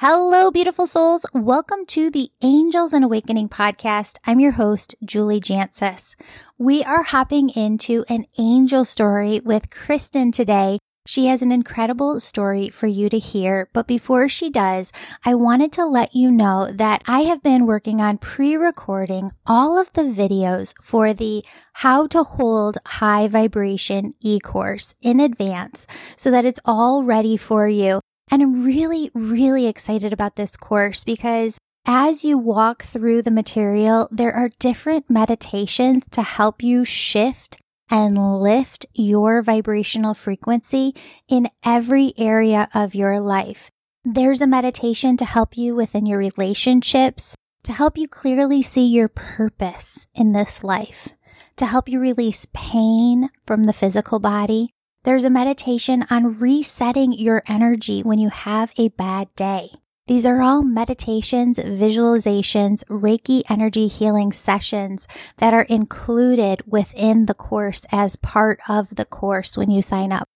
Hello, beautiful souls. Welcome to the Angels and Awakening podcast. I'm your host, Julie Jancius. We are hopping into an angel story with Kristen today. She has an incredible story for you to hear. But before she does, I wanted to let you know that I have been working on pre-recording all of the videos for the how to hold high vibration e-course in advance so that it's all ready for you. And I'm really, really excited about this course because as you walk through the material, there are different meditations to help you shift and lift your vibrational frequency in every area of your life. There's a meditation to help you within your relationships, to help you clearly see your purpose in this life, to help you release pain from the physical body, there's a meditation on resetting your energy when you have a bad day. These are all meditations, visualizations, Reiki energy healing sessions that are included within the course as part of the course when you sign up.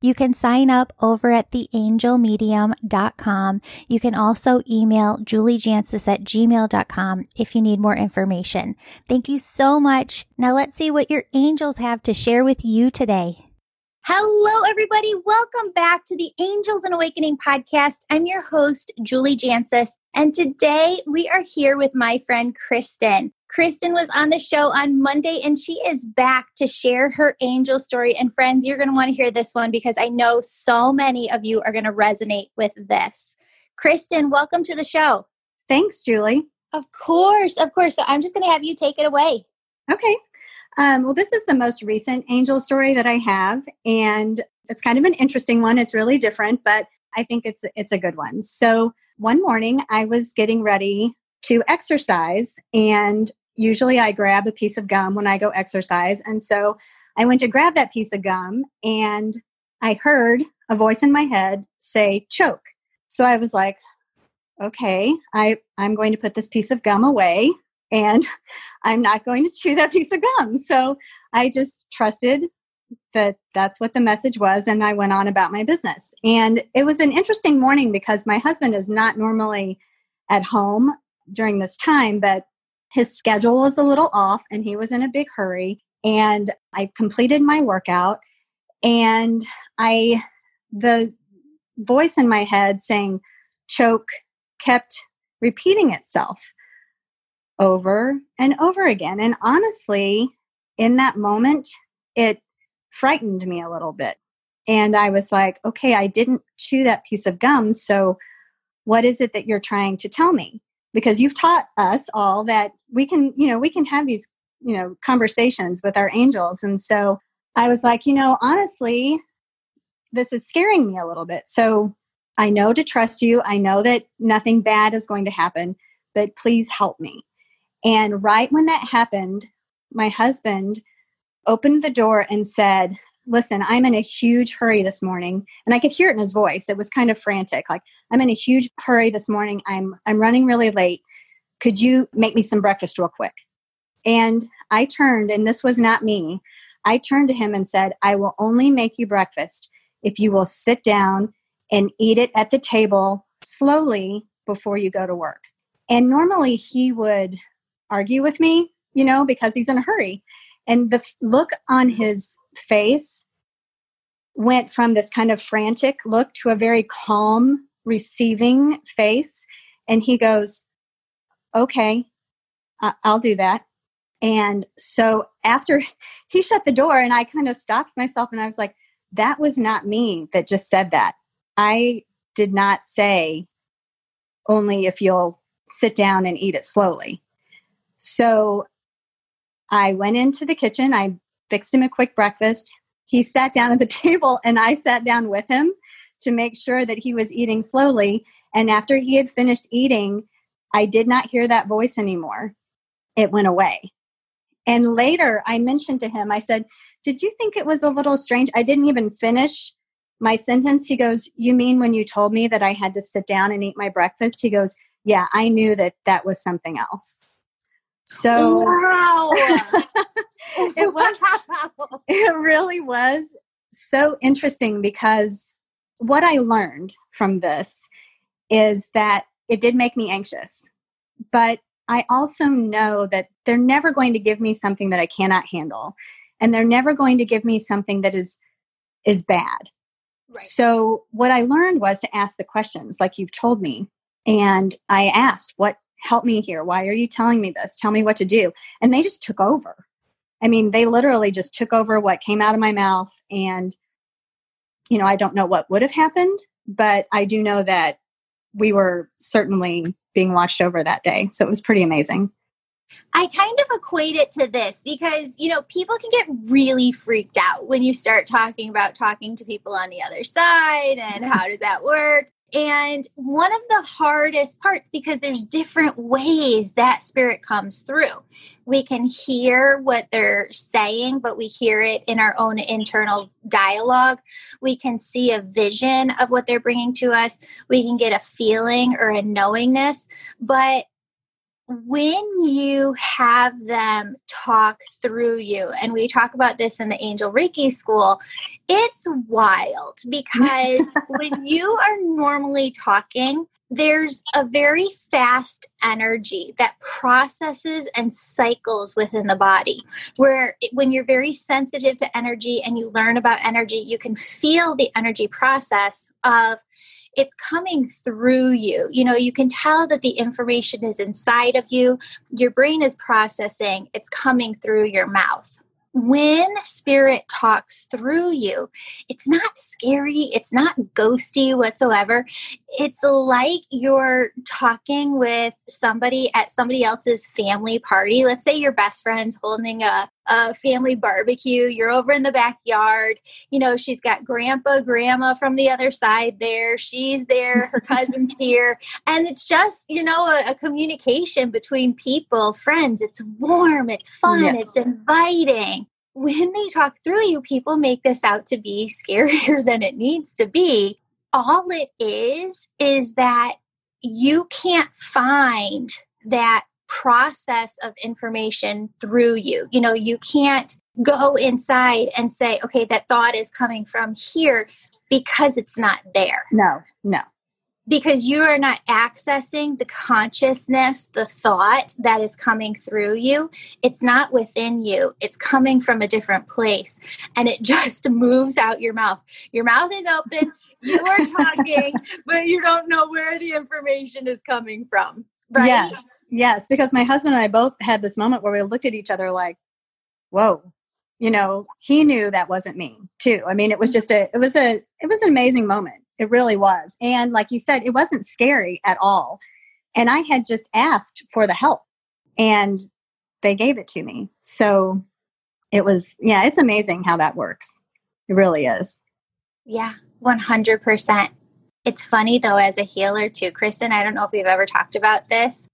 You can sign up over at theangelmedium.com. You can also email juliejancius at gmail.com if you need more information. Thank you so much. Now let's see what your angels have to share with you today. Hello, everybody. Welcome back to the Angels and Awakening podcast. I'm your host, Julie Jancius, and today we are here with my friend Kristen. Kristen was on the show on Monday and she is back to share her angel story. And friends, you're going to want to hear this one because I know so many of you are going to resonate with this. Kristen, welcome to the show. Thanks, Julie. Of course, of course. So I'm just going to have you take it away. Okay. Um, well, this is the most recent angel story that I have, and it's kind of an interesting one. It's really different, but I think it's it's a good one. So one morning, I was getting ready to exercise, and usually I grab a piece of gum when I go exercise, and so I went to grab that piece of gum, and I heard a voice in my head say "choke." So I was like, "Okay, I I'm going to put this piece of gum away." And I'm not going to chew that piece of gum. So I just trusted that that's what the message was and I went on about my business. And it was an interesting morning because my husband is not normally at home during this time, but his schedule was a little off and he was in a big hurry and I completed my workout and I the voice in my head saying choke kept repeating itself over and over again. And honestly, in that moment, it frightened me a little bit. And I was like, okay, I didn't chew that piece of gum. So, what is it that you're trying to tell me? Because you've taught us all that we can, you know, we can have these, you know, conversations with our angels. And so I was like, you know, honestly, this is scaring me a little bit. So, I know to trust you. I know that nothing bad is going to happen, but please help me. And right when that happened, my husband opened the door and said, Listen, I'm in a huge hurry this morning. And I could hear it in his voice. It was kind of frantic. Like, I'm in a huge hurry this morning. I'm I'm running really late. Could you make me some breakfast real quick? And I turned, and this was not me. I turned to him and said, I will only make you breakfast if you will sit down and eat it at the table slowly before you go to work. And normally he would argue with me, you know, because he's in a hurry. And the look on his face went from this kind of frantic look to a very calm, receiving face. And he goes, Okay, I'll do that. And so after he shut the door, and I kind of stopped myself and I was like, That was not me that just said that. I did not say only if you'll sit down and eat it slowly. So I went into the kitchen, I fixed him a quick breakfast. He sat down at the table, and I sat down with him to make sure that he was eating slowly. And after he had finished eating, I did not hear that voice anymore. It went away. And later I mentioned to him, I said, Did you think it was a little strange? I didn't even finish my sentence. He goes, You mean when you told me that I had to sit down and eat my breakfast? He goes, Yeah, I knew that that was something else. So wow. it was it really was so interesting because what I learned from this is that it did make me anxious. But I also know that they're never going to give me something that I cannot handle. And they're never going to give me something that is is bad. Right. So what I learned was to ask the questions like you've told me. And I asked, what help me here? Why are you telling me this? Tell me what to do. And they just took over. I mean, they literally just took over what came out of my mouth. And, you know, I don't know what would have happened, but I do know that we were certainly being watched over that day. So it was pretty amazing. I kind of equate it to this because, you know, people can get really freaked out when you start talking about talking to people on the other side and how does that work. And one of the hardest parts, because there's different ways that spirit comes through. We can hear what they're saying, but we hear it in our own internal dialogue. We can see a vision of what they're bringing to us. We can get a feeling or a knowingness. But when you have them talk through you, and we talk about this in the Angel Reiki school, it's wild because when you are normally talking, there's a very fast energy that processes and cycles within the body. Where it, when you're very sensitive to energy and you learn about energy, you can feel the energy process of it's coming through you. You know, you can tell that the information is inside of you. Your brain is processing, it's coming through your mouth when spirit talks through you, it's not scary, it's not ghosty whatsoever. It's like you're talking with somebody at somebody else's family party. Let's say your best friend's holding a, a family barbecue, you're over in the backyard. You know, she's got grandpa, grandma from the other side there, she's there, her cousin's here. And it's just, you know, a, a, communication between people, friends. It's warm, it's fun, yes. it's inviting when they talk through you, people make this out to be scarier than it needs to be. All it is, is that you can't find that process of information through you. You know, you can't go inside and say, okay, that thought is coming from here because it's not there. No, no because you are not accessing the consciousness, the thought that is coming through you. It's not within you, it's coming from a different place. And it just moves out your mouth. Your mouth is open, you are talking, but you don't know where the information is coming from. Right? Yes. Yes. Because my husband and I both had this moment where we looked at each other like, whoa, you know, he knew that wasn't me too. I mean, it was mm-hmm. just a, it was a, it was an amazing moment it really was. And like you said, it wasn't scary at all. And I had just asked for the help and they gave it to me. So it was, yeah, it's amazing how that works. It really is. Yeah, 100%. It's funny though, as a healer too, Kristen. I don't know if we've ever talked about this.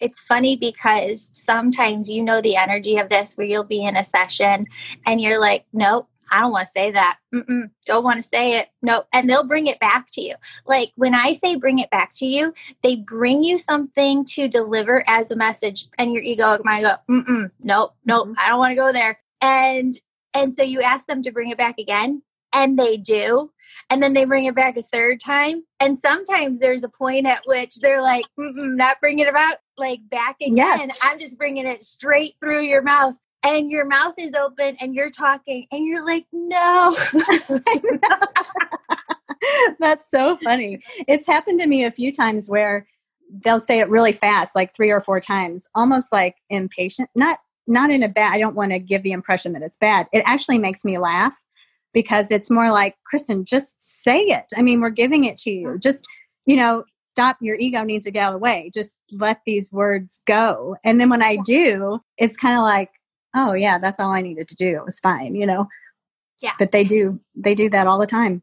It's funny because sometimes you know the energy of this where you'll be in a session and you're like, nope, I don't want to say that. Mm-mm, don't want to say it. No. And they'll bring it back to you. Like when I say bring it back to you, they bring you something to deliver as a message, and your ego might go, Mm-mm, nope, nope, mm-hmm. I don't want to go there. And and so you ask them to bring it back again, and they do. And then they bring it back a third time. And sometimes there's a point at which they're like, not bringing it about like back again. Yes. I'm just bringing it straight through your mouth and your mouth is open and you're talking and you're like, no. That's so funny. It's happened to me a few times where they'll say it really fast, like three or four times, almost like impatient. Not not in a bad I don't want to give the impression that it's bad. It actually makes me laugh because it's more like, Kristen, just say it. I mean, we're giving it to you. Just, you know, stop your ego needs to get out of the way. Just let these words go. And then when I do, it's kind of like, oh yeah, that's all I needed to do. It was fine, you know. Yeah. But they do they do that all the time.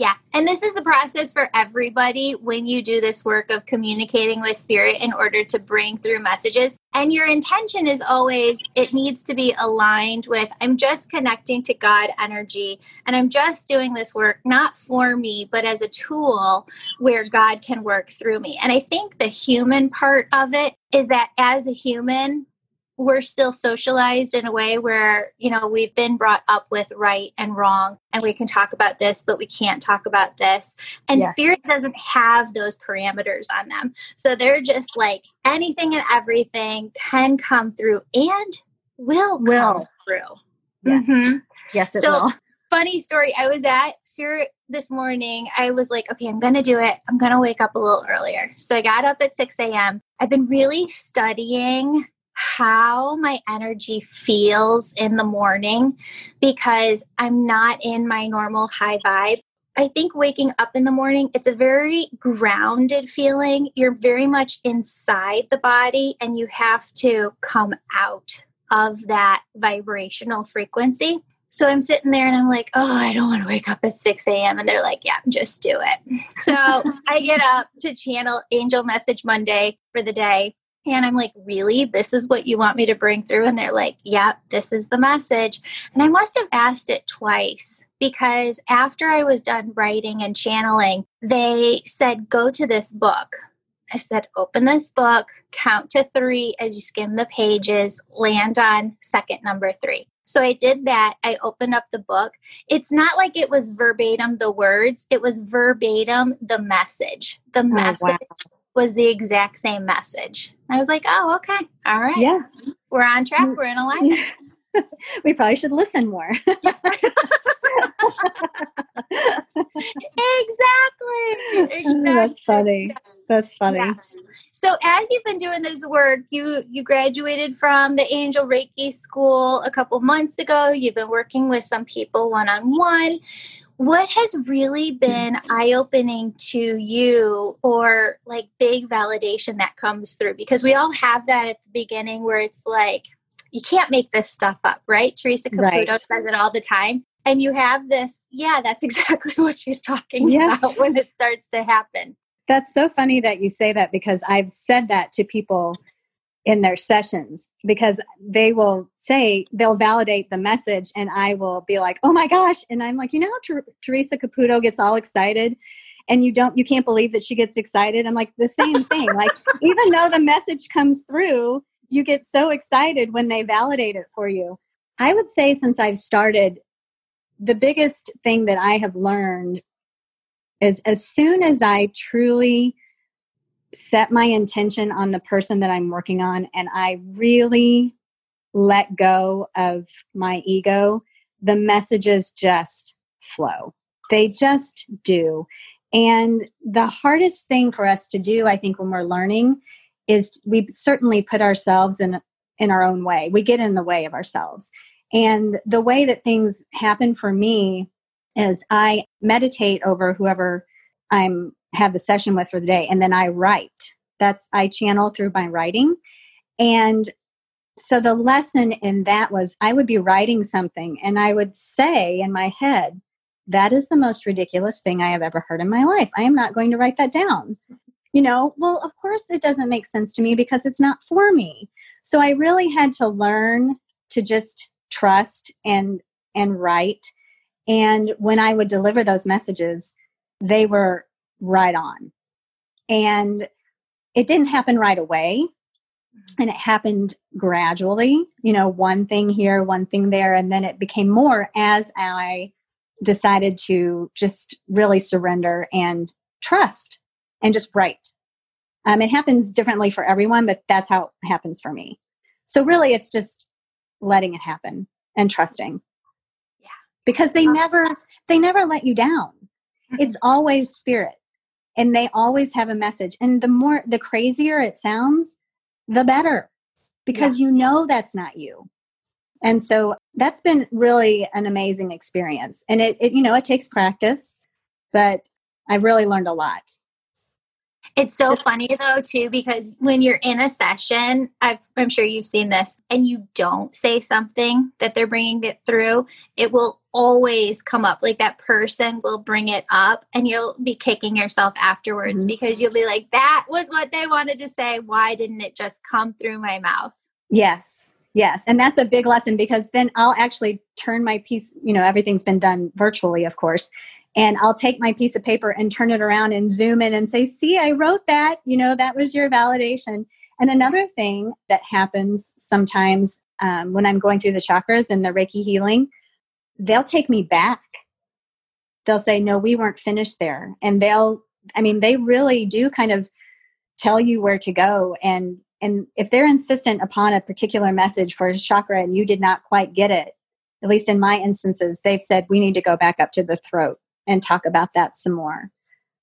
Yeah. And this is the process for everybody when you do this work of communicating with spirit in order to bring through messages. And your intention is always, it needs to be aligned with, I'm just connecting to God energy and I'm just doing this work not for me, but as a tool where God can work through me. And I think the human part of it is that as a human, we're still socialized in a way where, you know, we've been brought up with right and wrong, and we can talk about this, but we can't talk about this. And yes. spirit doesn't have those parameters on them. So they're just like anything and everything can come through and will, will. come through. Yes. Mm-hmm. Yes, it so, will. Funny story. I was at Spirit this morning. I was like, okay, I'm going to do it. I'm going to wake up a little earlier. So I got up at 6 a.m. I've been really studying how my energy feels in the morning because I'm not in my normal high vibe. I think waking up in the morning, it's a very grounded feeling. You're very much inside the body and you have to come out of that vibrational frequency. So I'm sitting there and I'm like, oh, I don't want to wake up at 6 a.m. And they're like, yeah, just do it. So I get up to channel Angel Message Monday for the day. And I'm like, really? This is what you want me to bring through? And they're like, yep, this is the message. And I must have asked it twice because after I was done writing and channeling, they said, go to this book. I said, open this book, count to three as you skim the pages, land on second number three. So I did that. I opened up the book. It's not like it was verbatim the words, it was verbatim the message. The message oh, wow. Was the exact same message. I was like, oh, okay. All right. Yeah. We're on track. Mm. We're in alignment. we probably should listen more. exactly. Oh, exactly. That's funny. That's funny. Yeah. So as you've been doing this work, you you graduated from the Angel Reiki school a couple months ago. You've been working with some people one on one. What has really been eye opening to you or like big validation that comes through? Because we all have that at the beginning where it's like, you can't make this stuff up, right? Teresa Caputo right. says it all the time. And you have this, yeah, that's exactly what she's talking yes. about when it starts to happen. That's so funny that you say that because I've said that to people in their sessions because they will say they'll validate the message and I will be like, "Oh my gosh." And I'm like, "You know Ter- Teresa Caputo gets all excited and you don't you can't believe that she gets excited." I'm like, "The same thing. like even though the message comes through, you get so excited when they validate it for you." I would say since I've started the biggest thing that I have learned is as soon as I truly set my intention on the person that I'm working on and I really let go of my ego, the messages just flow. They just do. And the hardest thing for us to do, I think, when we're learning is we certainly put ourselves in in our own way. We get in the way of ourselves. And the way that things happen for me is I meditate over whoever I'm have the session with for the day and then I write. That's I channel through my writing. And so the lesson in that was I would be writing something and I would say in my head, that is the most ridiculous thing I have ever heard in my life. I am not going to write that down. You know, well, of course it doesn't make sense to me because it's not for me. So I really had to learn to just trust and and write and when i would deliver those messages they were right on and it didn't happen right away and it happened gradually you know one thing here one thing there and then it became more as i decided to just really surrender and trust and just write um, it happens differently for everyone but that's how it happens for me so really it's just letting it happen and trusting. Yeah. Because they never they never let you down. It's always spirit. And they always have a message. And the more the crazier it sounds, the better. Because yeah. you know that's not you. And so that's been really an amazing experience. And it, it you know, it takes practice, but I've really learned a lot. It's so funny though too because when you're in a session, i am sure you've seen this, and you don't say something that they're bringing it through, it will always come up. Like that person will bring it up, and you'll be kicking yourself afterwards mm-hmm. because you'll be like, "That was what they wanted to say. Why didn't it just come through my mouth?" Yes, Yes, and that's a big lesson because then I'll actually turn my piece, you know, everything's been done virtually, of course and I'll take my piece of paper and turn it around and zoom in and say, see, I wrote that, you know, that was your validation. And another thing that happens sometimes um, when I'm going through the chakras and the Reiki healing, they'll take me back. They'll say, No, we weren't finished there. And they'll, I mean, they really do kind of tell you where to go. And and if they're insistent upon a particular message for a chakra and you did not quite get it, at least in my instances, they've said we need to go back up to the throat and talk about that some more.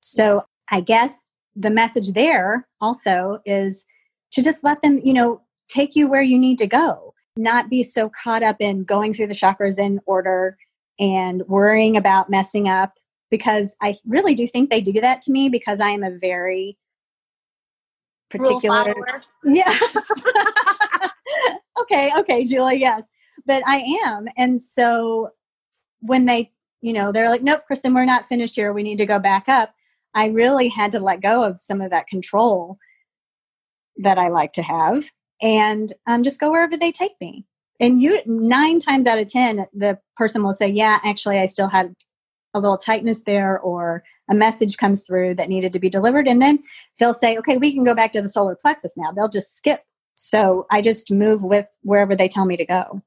So I guess the message there also is to just let them, you know, take you where you need to go, not be so caught up in going through the chakras in order and worrying about messing up because I really do think they do that to me because I am a very particular yes. Okay okay julie yes. But i am and so when they you know they're like nope kristen we're not finished here. We need to go back up. I really had to let go of some of that control that i like to have and um, just go wherever they take me. And you nine times out of ten the person will say yeah actually i still had a little tightness there or a message comes through that needed to be delivered. And then they'll say okay we can go back to the solar plexus now. They'll just skip. So i just move with wherever they tell me to go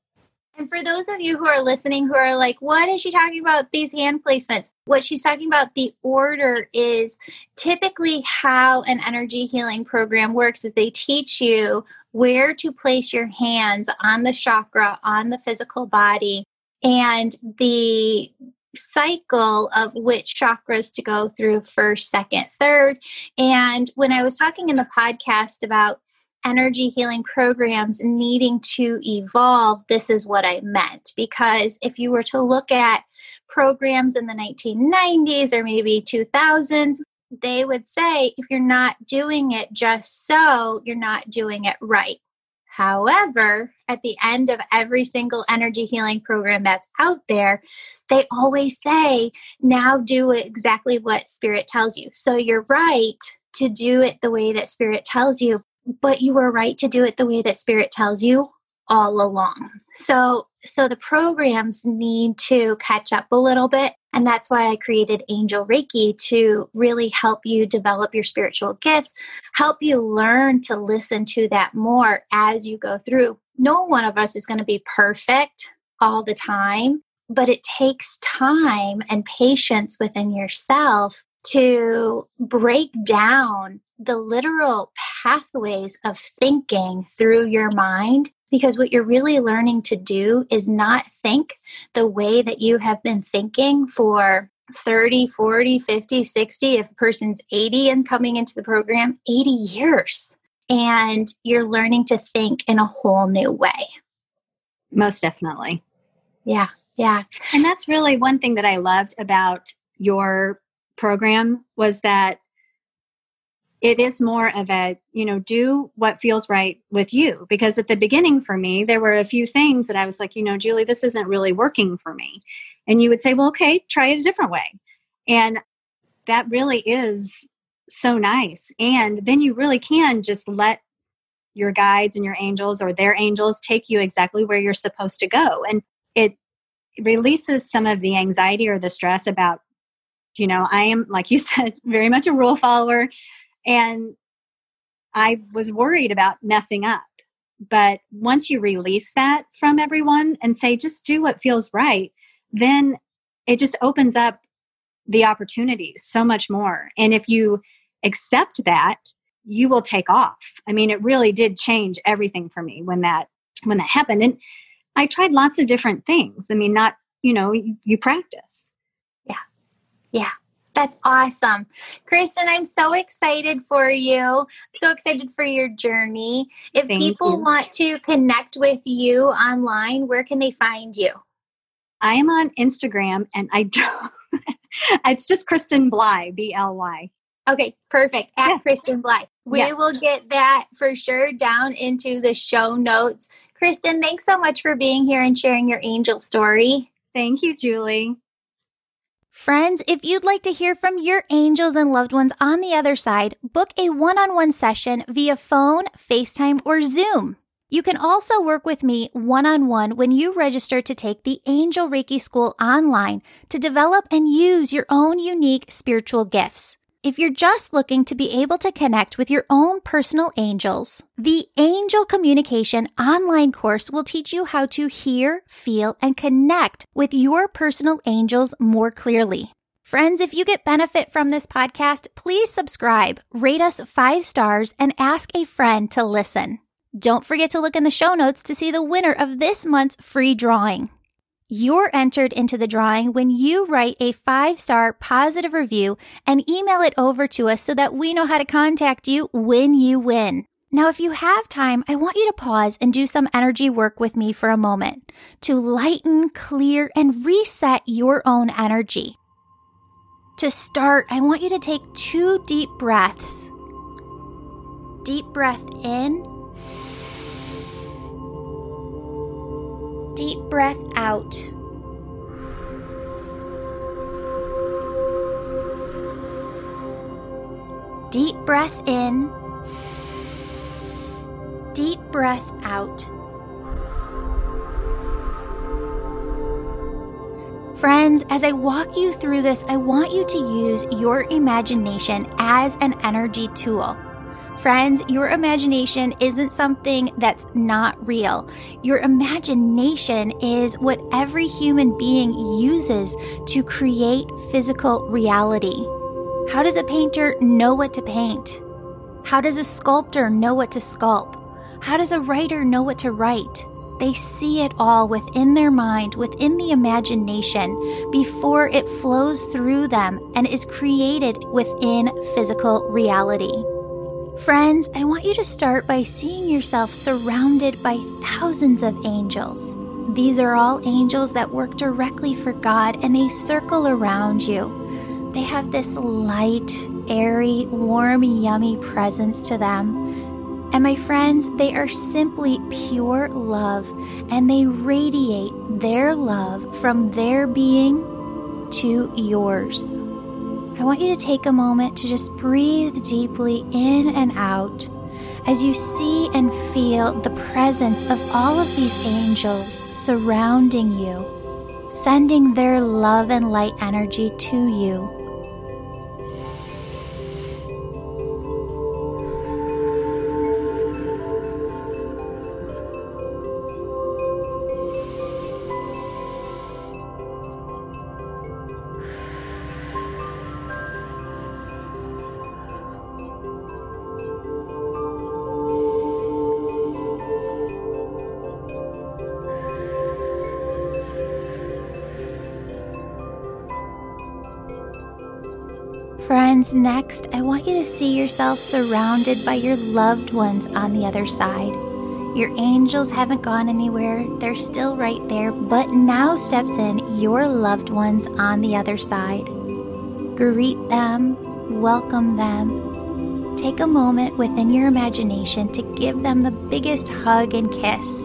and for those of you who are listening who are like what is she talking about these hand placements what she's talking about the order is typically how an energy healing program works is they teach you where to place your hands on the chakra on the physical body and the cycle of which chakras to go through first, second, third. And when I was talking in the podcast about energy healing programs needing to evolve, this is what I meant. Because if you were to look at programs in the 1990s or maybe 2000s, they would say if you're not doing it just so, you're not doing it right. However, at the end of every single energy healing program that's out there, they always say, now do exactly what Spirit tells you. So you're right to do it the way that Spirit tells you, but you were right to do it the way that Spirit tells you all along. So so the programs need to catch up a little bit and that's why I created Angel Reiki to really help you develop your spiritual gifts, help you learn to listen to that more as you go through. No one of us is going to be perfect all the time, but it takes time and patience within yourself to break down the literal pathways of thinking through your mind because what you're really learning to do is not think the way that you have been thinking for 30, 40, 50, 60, if a person's 80 and coming into the program, 80 years. And you're learning to think in a whole new way. Most definitely. Yeah. Yeah. And that's really one thing that I loved about your program was that it is more of a you know do what feels right with you. Because at the beginning for me there were a few things that i was like you know julie this isn't really working for me. And you would say well okay try it a different way. And that really is so nice. And then you really can just let your guides and your angels or their angels take you exactly where you're supposed to go. And it releases some of the anxiety or the stress about you know i am like you said very much a rule follower and I was worried about messing up. But once you release that from everyone and say, just do what feels right, then it just opens up the opportunities so much more. And if you accept that, you will take off. I mean, it really did change everything for me when that when that happened. And I tried lots of different things. I mean, not, you know, you, you practice. Yeah. Yeah. That's awesome. Kristen, I'm so excited for you. I'm so excited for your journey. If Thank people you. want to connect with you online, where can they find you? I am on Instagram and I don't, it's just Kristen Bly, B L Y. Okay, perfect. At yes. Kristen Bly. We yes. will get that for sure down into the show notes. Kristen, thanks so much for being here and sharing your angel story. Thank you, Julie. Friends, if you'd like to hear from your angels and loved ones on the other side, book a one on one session via phone, FaceTime, or Zoom. You can also work with me one on one when you register to take the Angel Reiki School online to develop and use your own unique spiritual gifts. If you're just looking to be able to connect with your own personal angels, the Angel Communication online course will teach you how to hear, feel, and connect with your personal angels more clearly. Friends, if you get benefit from this podcast, please subscribe, rate us five stars, and ask a friend to listen. Don't forget to look in the show notes to see the winner of this month's free drawing. You're entered into the drawing when you write a five star positive review and email it over to us so that we know how to contact you when you win. Now, if you have time, I want you to pause and do some energy work with me for a moment to lighten, clear, and reset your own energy. To start, I want you to take two deep breaths. Deep breath in deep breath out. Deep breath in. Deep breath out. Friends, as I walk you through this, I want you to use your imagination as an energy tool. Friends, your imagination isn't something that's not real. Your imagination is what every human being uses to create physical reality. How does a painter know what to paint? How does a sculptor know what to sculpt? How does a writer know what to write? They see it all within their mind, within the imagination, before it flows through them and is created within physical reality. Friends, I want you to start by seeing yourself surrounded by thousands of angels. These are all angels that work directly for God and they circle around you. They have this light, airy, warm, yummy presence to them. And my friends, they are simply pure love and they radiate their love from their being to yours. I want you to take a moment to just breathe deeply in and out as you see and feel the presence of all of these angels surrounding you, sending their love and light energy to you. Next, I want you to see yourself surrounded by your loved ones on the other side. Your angels haven't gone anywhere, they're still right there, but now steps in your loved ones on the other side. Greet them, welcome them. Take a moment within your imagination to give them the biggest hug and kiss.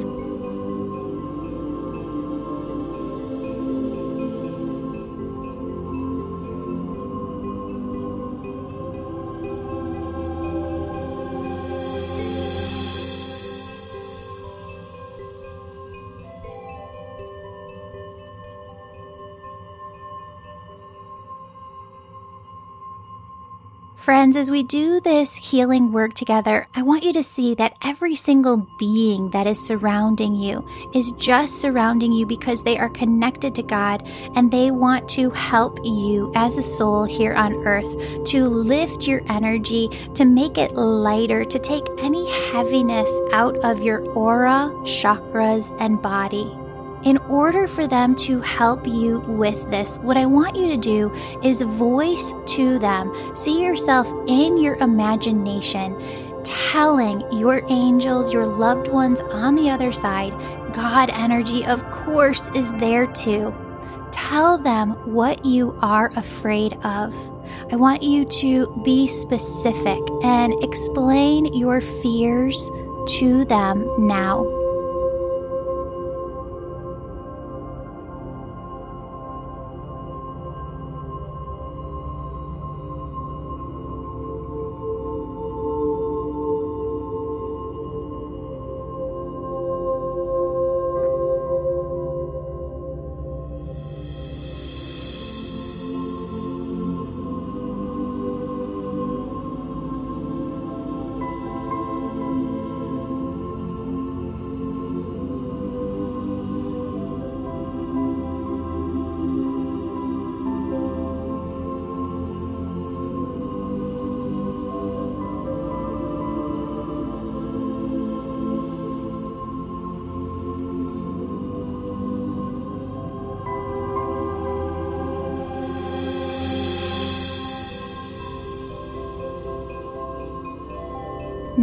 Friends, as we do this healing work together, I want you to see that every single being that is surrounding you is just surrounding you because they are connected to God and they want to help you as a soul here on earth to lift your energy, to make it lighter, to take any heaviness out of your aura, chakras, and body. In order for them to help you with this, what I want you to do is voice to them, see yourself in your imagination, telling your angels, your loved ones on the other side, God energy, of course, is there too. Tell them what you are afraid of. I want you to be specific and explain your fears to them now.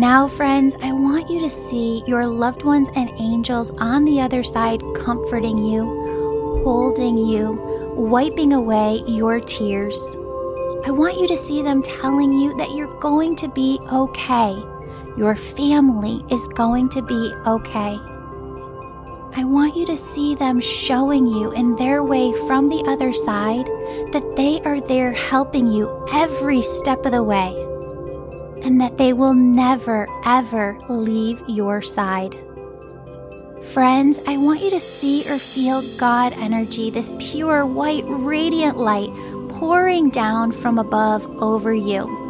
Now, friends, I want you to see your loved ones and angels on the other side comforting you, holding you, wiping away your tears. I want you to see them telling you that you're going to be okay. Your family is going to be okay. I want you to see them showing you in their way from the other side that they are there helping you every step of the way and that they will never, ever leave your side. Friends, I want you to see or feel God energy, this pure, white, radiant light pouring down from above over you.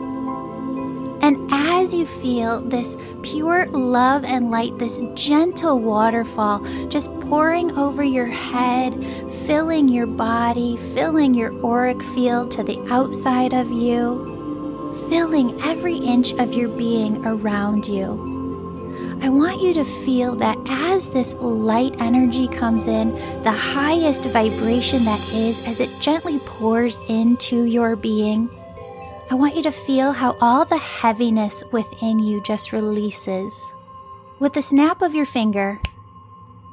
And as you feel this pure love and light, this gentle waterfall just pouring over your head, filling your body, filling your auric field to the outside of you, filling every inch of your being around you. I want you to feel that as this light energy comes in, the highest vibration that is, as it gently pours into your being I want you to feel how all the heaviness within you just releases. With the snap of your finger,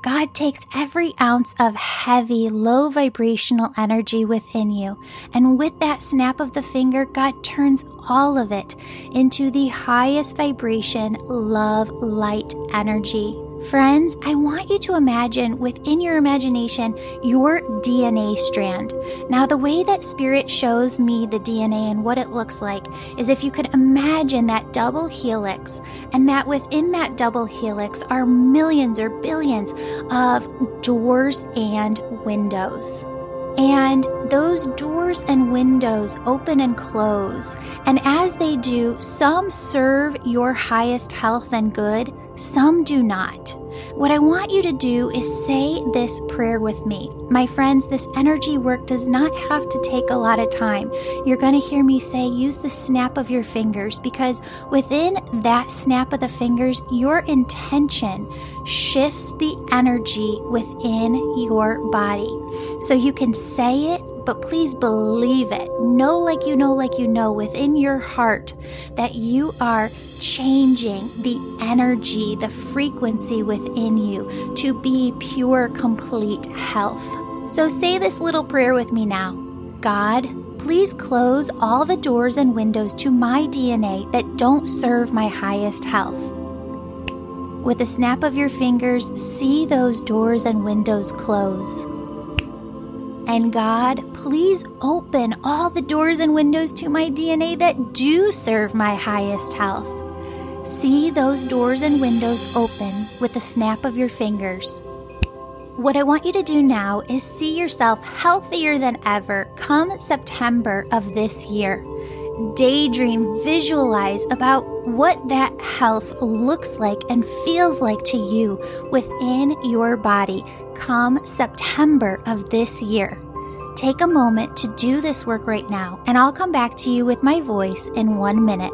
God takes every ounce of heavy, low vibrational energy within you, and with that snap of the finger, God turns all of it into the highest vibration, love, light energy. Friends, I want you to imagine within your imagination your DNA strand. Now, the way that Spirit shows me the DNA and what it looks like is if you could imagine that double helix, and that within that double helix are millions or billions of doors and windows. And those doors and windows open and close. And as they do, some serve your highest health and good, some do not. What I want you to do is say this prayer with me. My friends, this energy work does not have to take a lot of time. You're going to hear me say use the snap of your fingers because within that snap of the fingers, your intention shifts the energy within your body. So you can say it but please believe it. Know, like you know, like you know, within your heart that you are changing the energy, the frequency within you to be pure, complete health. So say this little prayer with me now God, please close all the doors and windows to my DNA that don't serve my highest health. With a snap of your fingers, see those doors and windows close. And God, please open all the doors and windows to my DNA that do serve my highest health. See those doors and windows open with the snap of your fingers. What I want you to do now is see yourself healthier than ever come September of this year. Daydream, visualize about what that health looks like and feels like to you within your body come September of this year. Take a moment to do this work right now, and I'll come back to you with my voice in one minute.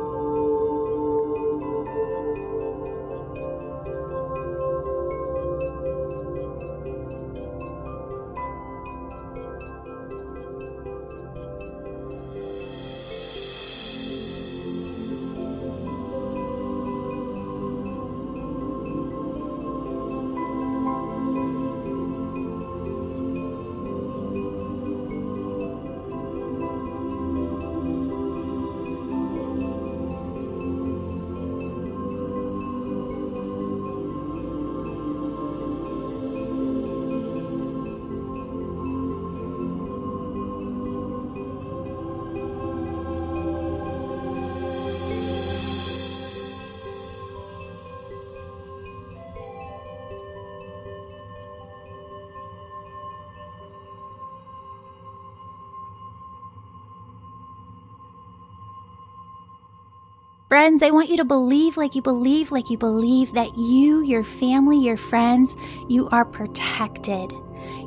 Friends, I want you to believe like you believe, like you believe that you, your family, your friends, you are protected.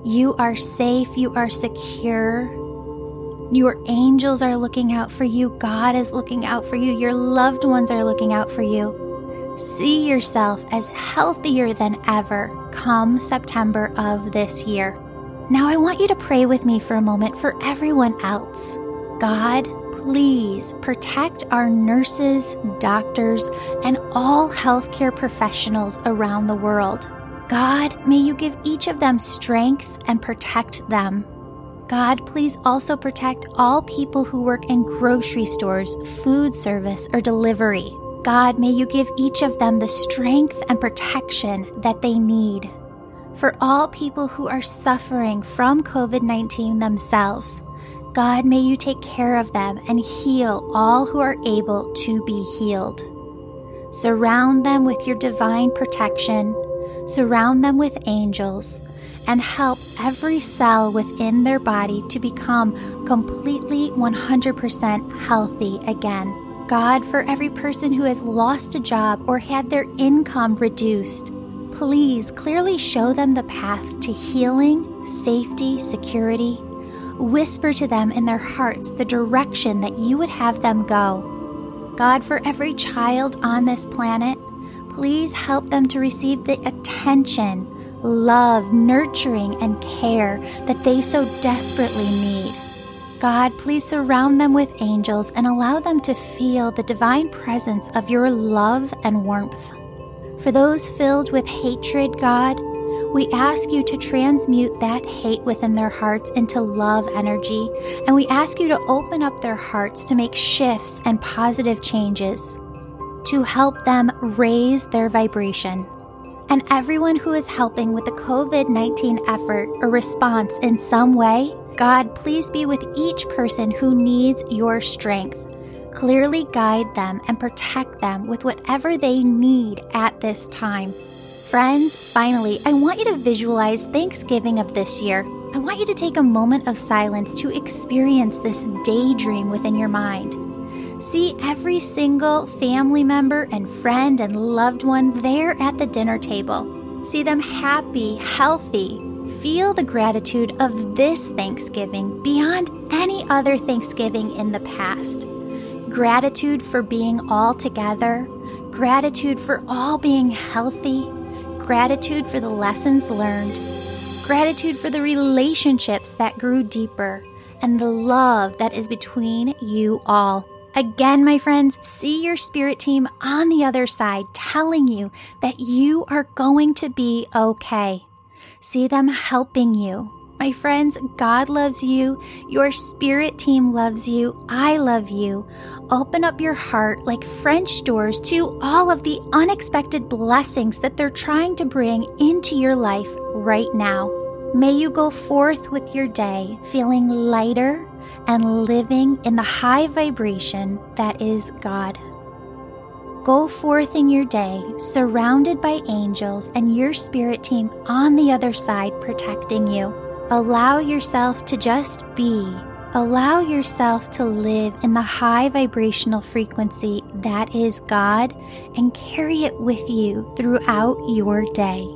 You are safe. You are secure. Your angels are looking out for you. God is looking out for you. Your loved ones are looking out for you. See yourself as healthier than ever come September of this year. Now, I want you to pray with me for a moment for everyone else. God, please protect our nurses, doctors, and all healthcare professionals around the world. God, may you give each of them strength and protect them. God, please also protect all people who work in grocery stores, food service, or delivery. God, may you give each of them the strength and protection that they need. For all people who are suffering from COVID 19 themselves, God, may you take care of them and heal all who are able to be healed. Surround them with your divine protection, surround them with angels, and help every cell within their body to become completely 100% healthy again. God, for every person who has lost a job or had their income reduced, please clearly show them the path to healing, safety, security. Whisper to them in their hearts the direction that you would have them go. God, for every child on this planet, please help them to receive the attention, love, nurturing, and care that they so desperately need. God, please surround them with angels and allow them to feel the divine presence of your love and warmth. For those filled with hatred, God, we ask you to transmute that hate within their hearts into love energy, and we ask you to open up their hearts to make shifts and positive changes, to help them raise their vibration. And everyone who is helping with the COVID 19 effort or response in some way, God, please be with each person who needs your strength. Clearly guide them and protect them with whatever they need at this time. Friends, finally, I want you to visualize Thanksgiving of this year. I want you to take a moment of silence to experience this daydream within your mind. See every single family member and friend and loved one there at the dinner table. See them happy, healthy, feel the gratitude of this Thanksgiving beyond any other Thanksgiving in the past. Gratitude for being all together, gratitude for all being healthy, gratitude for the lessons learned, gratitude for the relationships that grew deeper, and the love that is between you all. Again, my friends, see your spirit team on the other side telling you that you are going to be okay. See them helping you. My friends, God loves you. Your spirit team loves you. I love you. Open up your heart like French doors to all of the unexpected blessings that they're trying to bring into your life right now. May you go forth with your day feeling lighter and living in the high vibration that is God. Go forth in your day, surrounded by angels and your spirit team on the other side protecting you. Allow yourself to just be. Allow yourself to live in the high vibrational frequency that is God and carry it with you throughout your day.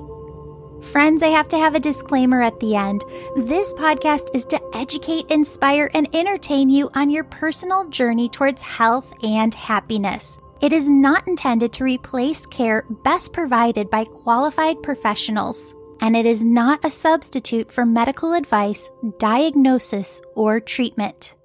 Friends, I have to have a disclaimer at the end. This podcast is to educate, inspire, and entertain you on your personal journey towards health and happiness. It is not intended to replace care best provided by qualified professionals, and it is not a substitute for medical advice, diagnosis, or treatment.